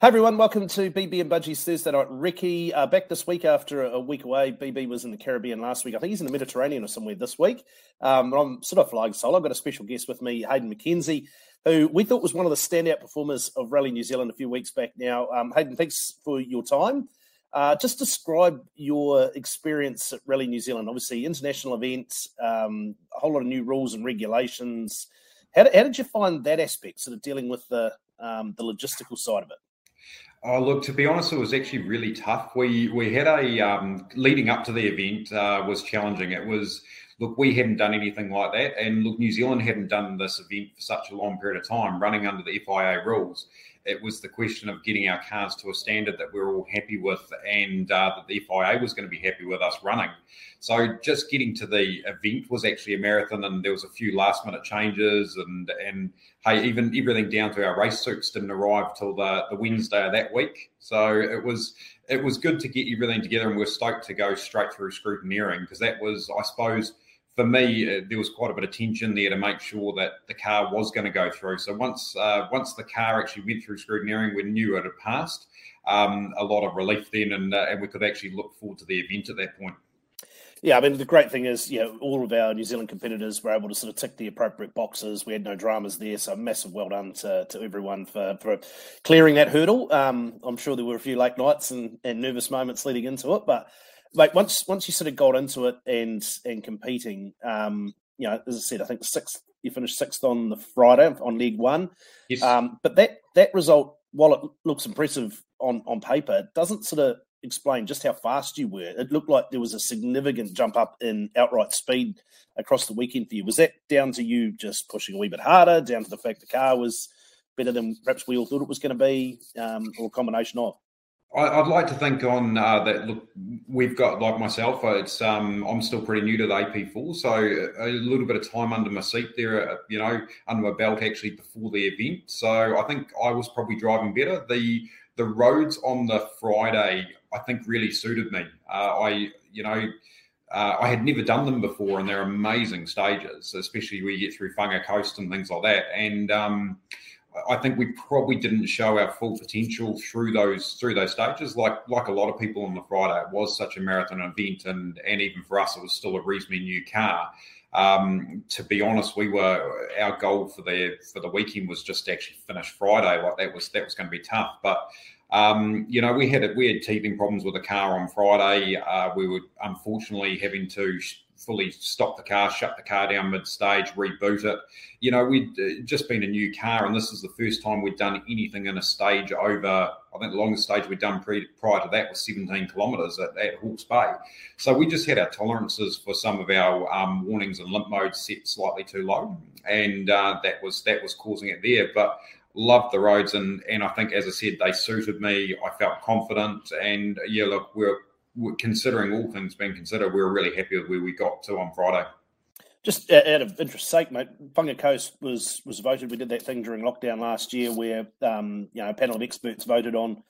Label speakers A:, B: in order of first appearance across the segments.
A: Hey everyone, welcome to BB and Budgie's Thursday Night Recce. Uh, back this week after a week away. BB was in the Caribbean last week. I think he's in the Mediterranean or somewhere this week. Um, I'm sort of flying solo. I've got a special guest with me, Haydn Mackenzie, who we thought was one of the standout performers of Rally New Zealand a few weeks back now. Um, Haydn, thanks for your time. Uh, just describe your experience at Rally New Zealand. Obviously, international events, um, a whole lot of new rules and regulations. How did, how did you find that aspect, sort of dealing with the um, the logistical side of it?
B: Oh, look, to be honest, it was actually really tough. We we had a um, leading up to the event uh, was challenging. It was look, we hadn't done anything like that, and look, New Zealand hadn't done this event for such a long period of time, running under the FIA rules it was the question of getting our cars to a standard that we are all happy with and uh, that the FIA was going to be happy with us running. So just getting to the event was actually a marathon, and there was a few last minute changes, and and hey, even everything down to our race suits didn't arrive till the, the Wednesday of that week. So it was it was good to get everything together, and we're stoked to go straight through scrutineering because that was, I suppose for me, uh, there was quite a bit of tension there to make sure that the car was going to go through. So once uh, once the car actually went through scrutineering, we knew it had passed. Um, a lot of relief then, and uh, and we could actually look forward to the event at that point.
A: Yeah, I mean the great thing is, you know, all of our New Zealand competitors were able to sort of tick the appropriate boxes. We had no dramas there, so massive well done to, to everyone for, for clearing that hurdle. Um, I'm sure there were a few late nights and, and nervous moments leading into it, but like once once you sort of got into it and and competing, um, you know, as I said, I think sixth you finished sixth on the Friday on League One. Yes. Um, but that that result, while it looks impressive on on paper, it doesn't sort of explain just how fast you were. It looked like there was a significant jump up in outright speed across the weekend for you. Was that down to you just pushing a wee bit harder, down to the fact the car was better than perhaps we all thought it was going to be, um, or a combination of?
B: I'd like to think on uh, that. Look, we've got like myself. Uh, it's um, I'm still pretty new to the AP4, so a little bit of time under my seat there. Uh, you know, under my belt actually before the event. So I think I was probably driving better. The the roads on the Friday, I think, really suited me. Uh, I, you know. Uh, I had never done them before, and they're amazing stages, especially when you get through Whaanga Coast and things like that. And um, I think we probably didn't show our full potential through those through those stages. Like like a lot of people on the Friday, it was such a marathon event, and and even for us, it was still a reasonably new car. Um, to be honest, we were our goal for the for the weekend was just to actually finish Friday. Like that was that was going to be tough, but. Um, you know, we had we had teething problems with the car on Friday. Uh, we were unfortunately having to fully stop the car, shut the car down mid stage, reboot it. You know, we'd uh, just been a new car, and this is the first time we'd done anything in a stage over. I think the longest stage we'd done pre, prior to that was 17 kilometres at, at, Hawke's Bay. So we just had our tolerances for some of our um, warnings and limp modes set slightly too low, and uh, that was that was causing it there. But loved the roads and and I think as I said they suited me. I felt confident and yeah, look, we're considering all things being considered, we were really happy with where we got to on Friday.
A: Just out of interest sake, mate, Whaanga Coast was was voted. We did that thing during lockdown last year, where um, you know a panel of experts voted on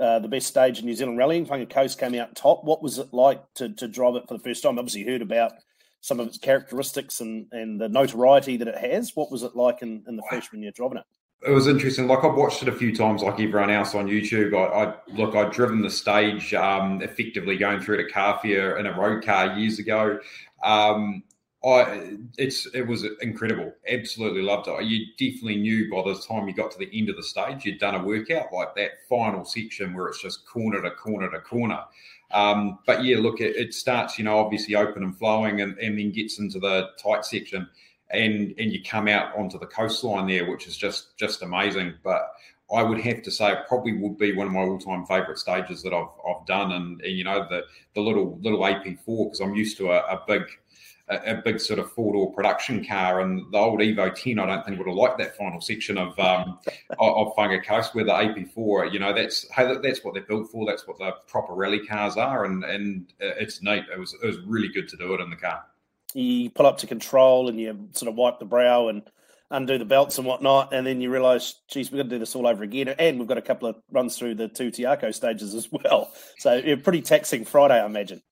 A: uh, the best stage in New Zealand rallying. Whaanga Coast came out top. What was it like to to drive it for the first time? Obviously, heard about some of its characteristics and and the notoriety that it has. What was it like in, in the flesh when you're driving it?
B: It was interesting. Like I've watched it a few times, like everyone else on YouTube. I, I look, I'd driven the stage um, effectively going through to Kawhia in a road car years ago. Um, I it's it was incredible. Absolutely loved it. You definitely knew by the time you got to the end of the stage, you'd done a workout like that final section where it's just corner to corner to corner. Um, but yeah, look, it, it, starts, you know, obviously open and flowing, and, and then gets into the tight section and and you come out onto the coastline there, which is just just amazing. But I would have to say it probably would be one of my all-time favourite stages that I've I've done, and, and you know the the little little AP4 because I'm used to a, a big a, big sort of four door production car, and the old Evo 10 I don't think would have liked that final section of um, of Whaanga Coast where the AP4 you know that's hey that's what they're built for, that's what the proper rally cars are, and and it's neat. It was it was really good to do it in the car
A: you pull up to control and you sort of wipe the brow and undo the belts and whatnot, and then you realise, geez, we've got to do this all over again. And we've got a couple of runs through the Te Akau stages as well. So yeah, pretty taxing Friday, I imagine.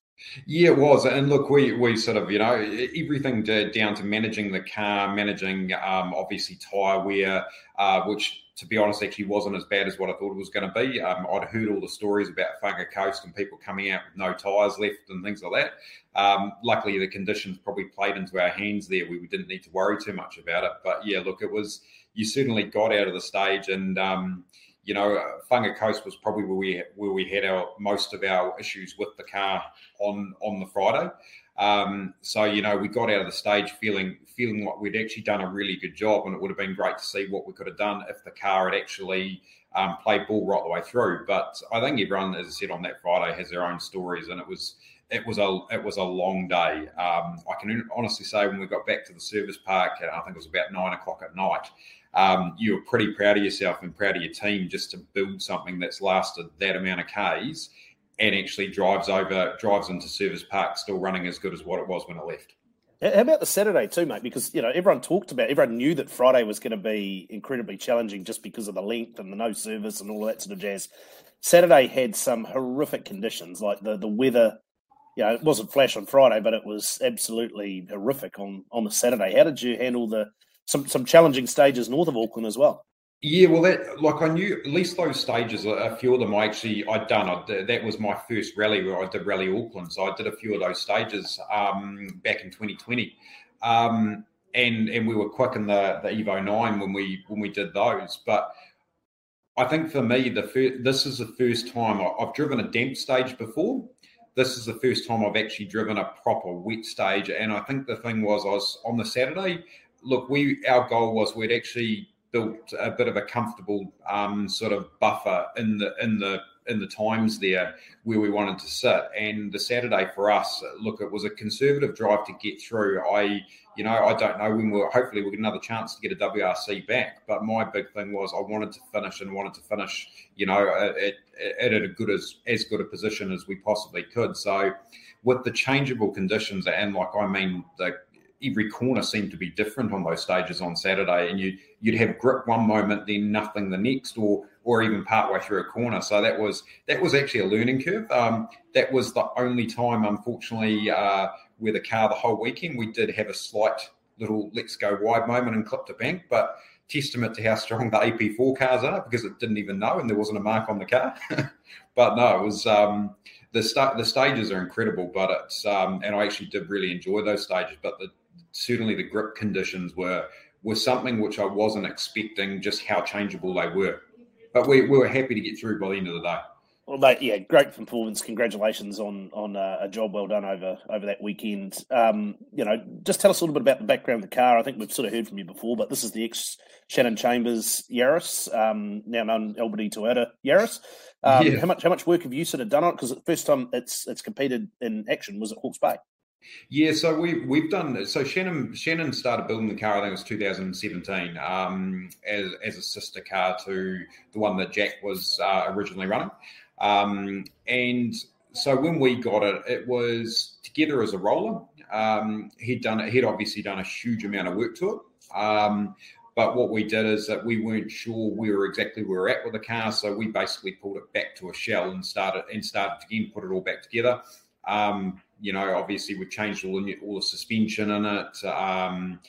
B: Yeah, it was. And look, we, we sort of, you know, everything down to managing the car, managing um, obviously tyre wear, uh, which to be honest, actually wasn't as bad as what I thought it was going to be. Um, I'd heard all the stories about Whaanga Coast and people coming out with no tyres left and things like that. Um, luckily, the conditions probably played into our hands there. We didn't need to worry too much about it. But yeah, look, it was you certainly got out of the stage, and um, you know, Whaanga Coast was probably where we where we had our most of our issues with the car on on the Friday. Um, so you know, we got out of the stage feeling feeling like we'd actually done a really good job, and it would have been great to see what we could have done if the car had actually um, played ball right the way through. But I think everyone, as I said on that Friday, has their own stories, and it was it was a it was a long day. Um, I can honestly say when we got back to the service park, I think it was about nine o'clock at night. Um, you were pretty proud of yourself and proud of your team just to build something that's lasted that amount of Ks and actually drives over, drives into Service Park, still running as good as what it was when it left.
A: How about the Saturday too, mate? Because you know everyone talked about, everyone knew that Friday was going to be incredibly challenging just because of the length and the no service and all that sort of jazz. Saturday had some horrific conditions, like the the weather. You know, it wasn't flash on Friday, but it was absolutely horrific on on the Saturday. How did you handle the some some challenging stages north of Auckland as well?
B: Yeah, well, that like I knew at least those stages. A few of them I actually I'd done. I, that was my first rally where I did Rally Auckland, so I did a few of those stages um, back in 2020, um, and and we were quick in the the Evo nine when we when we did those. But I think for me, the first, this is the first time I, I've driven a damp stage before. This is the first time I've actually driven a proper wet stage, and I think the thing was I was on the Saturday. Look, we our goal was we'd actually built a bit of a comfortable um, sort of buffer in the in the in the times there where we wanted to sit. And the Saturday for us, look, it was a conservative drive to get through. I, you know, I don't know when we'll hopefully we'll get another chance to get a WRC back. But my big thing was I wanted to finish and wanted to finish, you know, at, at, at a good as as good a position as we possibly could. So with the changeable conditions and like I mean the every corner seemed to be different on those stages on Saturday, and you you'd have grip one moment, then nothing the next, or or even partway through a corner. So that was that was actually a learning curve. Um, that was the only time, unfortunately, uh, where the car the whole weekend we did have a slight little let's go wide moment and clipped a bank, but testament to how strong the AP4 cars are because it didn't even know and there wasn't a mark on the car. but no, it was um, the st- the stages are incredible, but it's um, and I actually did really enjoy those stages. But the certainly the grip conditions were were something which I wasn't expecting just how changeable they were. But we, we were happy to get through by the end of the day.
A: Well, mate, yeah, great performance. Congratulations on on uh, a job well done over over that weekend. Um, you know, just tell us a little bit about the background of the car. I think we've sort of heard from you before, but this is the ex Shannon Chambers Yaris, um, now known Albany Toyota Yaris. Um, yeah. How much how much work have you sort of done on it? Because the first time it's it's competed in action was at Hawke's Bay.
B: Yeah, so we we've done so. Shannon Shannon started building the car. I think it was 2017 um, as as a sister car to the one that Jack was uh, originally running, um, and so when we got it, it was together as a roller. Um, he'd done it. He'd obviously done a huge amount of work to it. Um, but what we did is that we weren't sure we were exactly where we are at with the car, so we basically pulled it back to a shell and started and started again, put it all back together. Um, you know, obviously we changed all the, all the suspension in it. Um,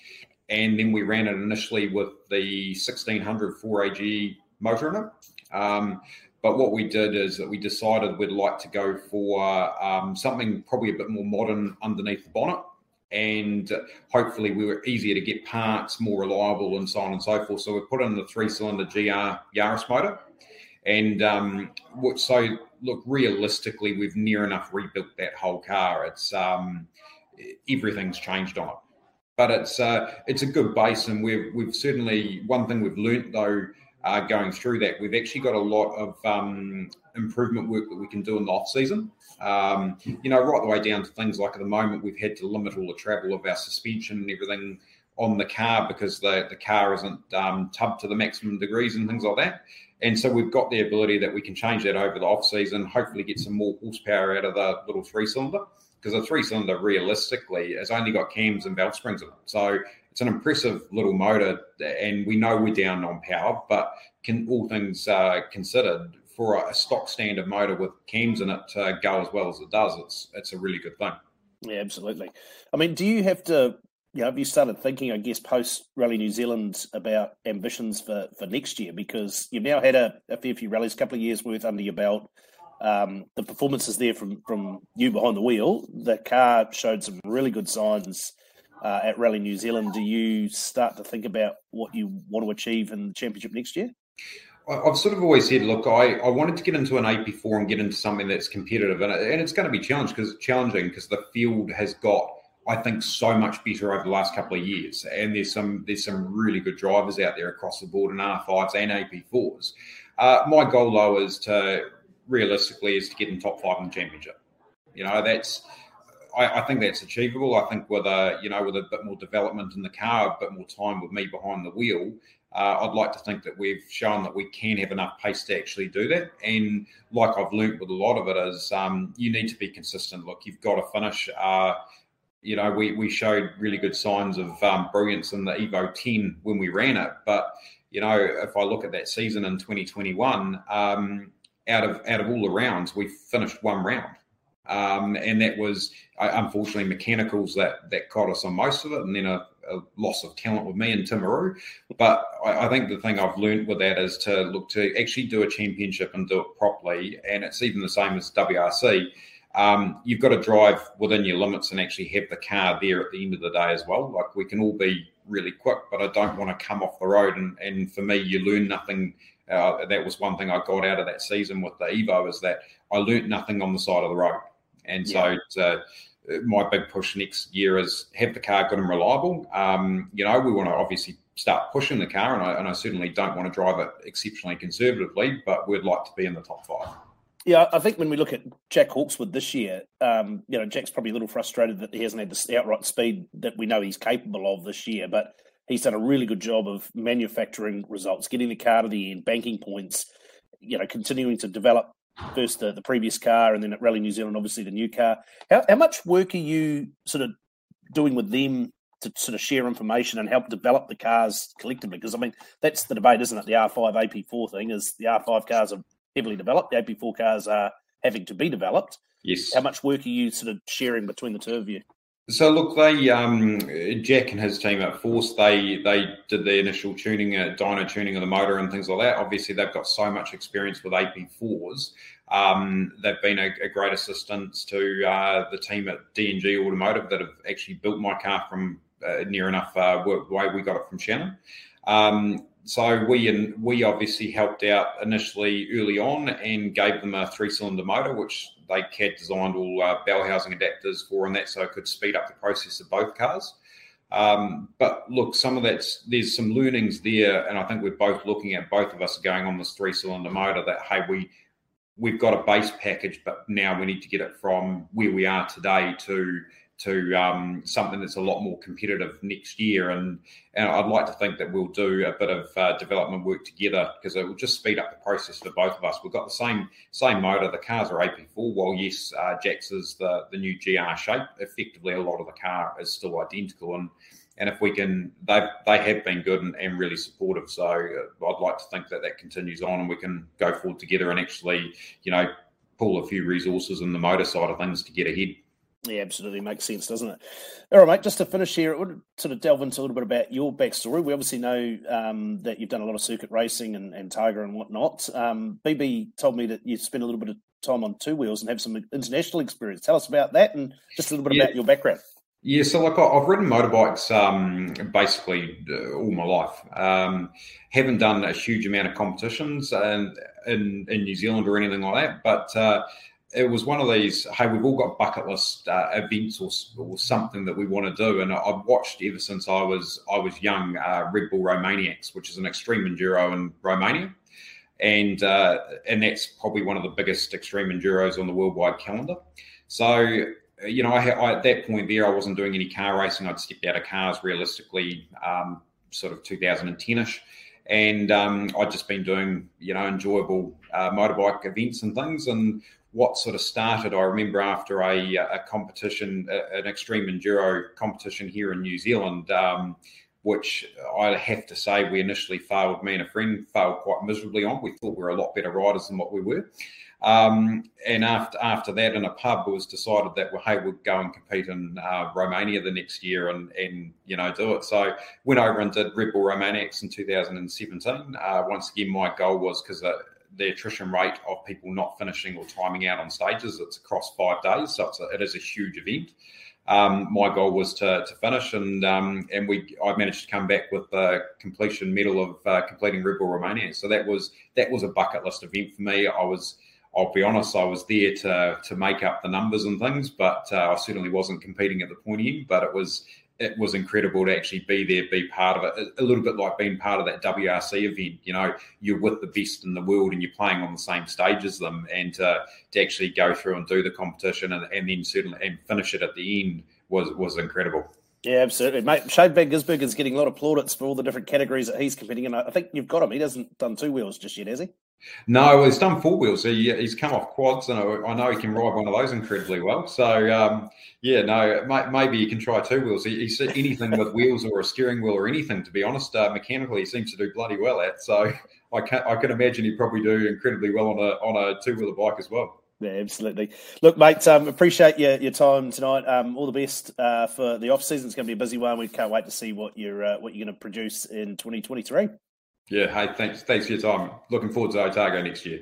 B: and then we ran it initially with the 1600 4AG motor in it. Um, but what we did is that we decided we'd like to go for um, something probably a bit more modern underneath the bonnet. And hopefully, we were easier to get parts, more reliable, and so on and so forth. So we put in the three cylinder GR Yaris motor. And um, so look, realistically, we've near enough rebuilt that whole car. It's um, everything's changed on it, but it's uh, it's a good base, and we've we've certainly one thing we've learnt though. Uh, going through that, we've actually got a lot of um, improvement work that we can do in the off season. Um, you know, right the way down to things like at the moment we've had to limit all the travel of our suspension and everything on the car because the, the car isn't um, tubbed to the maximum degrees and things like that. And so we've got the ability that we can change that over the off season, hopefully get some more horsepower out of the little three cylinder because a three cylinder realistically has only got cams and valve springs in it. So it's an impressive little motor, and we know we're down on power, but can all things uh, considered, for a stock standard motor with cams in it to go as well as it does, it's it's a really good thing.
A: Yeah, absolutely. I mean, do you have to you know, have you started thinking, I guess, post Rally New Zealand about ambitions for, for next year? Because you've now had a, a fair few rallies, a couple of years worth under your belt. Um, the performances there from from you behind the wheel. The car showed some really good signs uh, at Rally New Zealand. Do you start to think about what you want to achieve in the championship next year?
B: I've sort of always said, look, I, I wanted to get into an AP4 and get into something that's competitive, and, and it's going to be challenged because challenging because the field has got, I think, so much better over the last couple of years, and there's some there's some really good drivers out there across the board in R5s and AP4s. Uh, my goal though is to realistically is to get in top five in the championship. You know, that's I, I, think that's achievable. I think with a you know with a bit more development in the car, a bit more time with me behind the wheel, uh, I'd like to think that we've shown that we can have enough pace to actually do that. And like I've learnt with a lot of it is um, you need to be consistent. Look, you've got to finish. Uh, you know, we, we showed really good signs of um, brilliance in the Evo 10 when we ran it. But, you know, if I look at that season in 2021, um, out of out of all the rounds, we finished one round. Um, and that was unfortunately mechanicals that that caught us on most of it, and then a, a loss of talent with me and Timaru. But I, I, think the thing I've learned with that is to look to actually do a championship and do it properly, and it's even the same as WRC. Um, you've got to drive within your limits and actually have the car there at the end of the day as well. Like we can all be really quick, but I don't want to come off the road. And, and for me, you learn nothing. Uh, that was one thing I got out of that season with the Evo is that I learnt nothing on the side of the road. And so, uh, my big push next year is have the car good and reliable. Um, you know, we want to obviously start pushing the car, and I, and I certainly don't want to drive it exceptionally conservatively, but we'd like to be in the top five.
A: Yeah, I think when we look at Jack Hawkeswood this year, um, you know, Jack's probably a little frustrated that he hasn't had the outright speed that we know he's capable of this year, but he's done a really good job of manufacturing results, getting the car to the end, banking points, you know, continuing to develop first the, the previous car and then at Rally New Zealand, obviously the new car. How, how much work are you sort of doing with them to sort of share information and help develop the cars collectively? Because I mean, that's the debate, isn't it? The R5 AP4 thing is the R5 cars are heavily developed, the AP4 cars are having to be developed.
B: Yes.
A: How much work are you sort of sharing between the two of you?
B: So look, they um, Jack and his team at Force, they they did the initial tuning, uh, dyno tuning of the motor and things like that. Obviously, they've got so much experience with AP4s. Um, they've been a, a, great assistance to uh, the team at DNG Automotive that have actually built my car from uh, near enough uh, work the way we got it from Shannon. Um, so we and we obviously helped out initially early on and gave them a three-cylinder motor, which they had designed all uh, bell housing adapters for, and that so it could speed up the process of both cars. Um, but look, some of that's there's some learnings there, and I think we're both looking at both of us going on this three-cylinder motor. That hey, we we've got a base package, but now we need to get it from where we are today to to um, something that's a lot more competitive next year. And, and I'd like to think that we'll do a bit of uh, development work together because it will just speed up the process for both of us. We've got the same same motor. The cars are AP4. While yes, uh, Jack's is the the new GR shape. Effectively, a lot of the car is still identical. And and if we can, they they have been good and, and really supportive. So uh, I'd like to think that that continues on and we can go forward together and actually, you know, pull a few resources in the motor side of things to get ahead.
A: Yeah, absolutely makes sense, doesn't it? All right, mate. Just to finish here, it would sort of delve into a little bit about your backstory. We obviously know um, that you've done a lot of circuit racing and, and Tiger and whatnot. Um, BB told me that you spent a little bit of time on two wheels and have some international experience. Tell us about that and just a little bit yeah. about your background.
B: Yeah, so like I've ridden motorbikes um, basically uh, all my life. Um, haven't done a huge amount of competitions and in, in New Zealand or anything like that, but uh, it was one of these. Hey, we've all got bucket list uh, events or, or, something that we want to do, and I've watched ever since I was I was young. Uh, Red Bull Romaniacs, which is an extreme enduro in Romania, and uh, and that's probably one of the biggest extreme enduros on the worldwide calendar. So you know, I, I, at that point there, I wasn't doing any car racing. I'd stepped out of cars realistically, um, sort of 2010ish and um, I'd just been doing you know enjoyable uh, motorbike events and things. And what sort of started, I remember after a, a competition, an extreme enduro competition here in New Zealand. Um, which I have to say we initially failed. Me and a friend failed quite miserably on. We thought we were a lot better riders than what we were. Um, and after after that, in a pub, it was decided that well, hey, we'll go and compete in uh, Romania the next year, and and you know do it. So went over and did Red Bull Romaniacs in 2017. Uh, once again, my goal was because uh, the attrition rate of people not finishing or timing out on stages, it's across five days, so it's a, it is a huge event. Um, my goal was to, to finish, and um, and we I managed to come back with the completion medal of uh, completing Red Bull Romania. So that was that was a bucket list event for me. I was I'll be honest, I was there to to make up the numbers and things, but uh, I certainly wasn't competing at the pointy end. But it was it was incredible to actually be there, be part of it. A little bit like being part of that WRC event. You know, you're with the best in the world and you're playing on the same stage as them, and uh, to actually go through and do the competition and, and then certainly and finish it at the end was was incredible.
A: Yeah, absolutely, mate. Shane Van Gisbergen is getting a lot of plaudits for all the different categories that he's competing in. I think you've got him. He hasn't done two wheels just yet, has he?
B: No, he's done four wheels. He, he's come off quads, and I, know he can ride one of those incredibly well. So, um, yeah, no, maybe he can try two wheels. He, he's anything with wheels or a steering wheel or anything. To be honest, uh, mechanically, he seems to do bloody well at. So, I can I can imagine he'd probably do incredibly well on a on a two wheeler bike as well.
A: Yeah, absolutely. Look, mate, um, appreciate your, your time tonight. Um, all the best uh, for the off season. It's going to be a busy one. We can't wait to see what you're uh, what you're going to produce in 2023.
B: Yeah, hey, thanks, thanks for your time. Looking forward to Otago next year.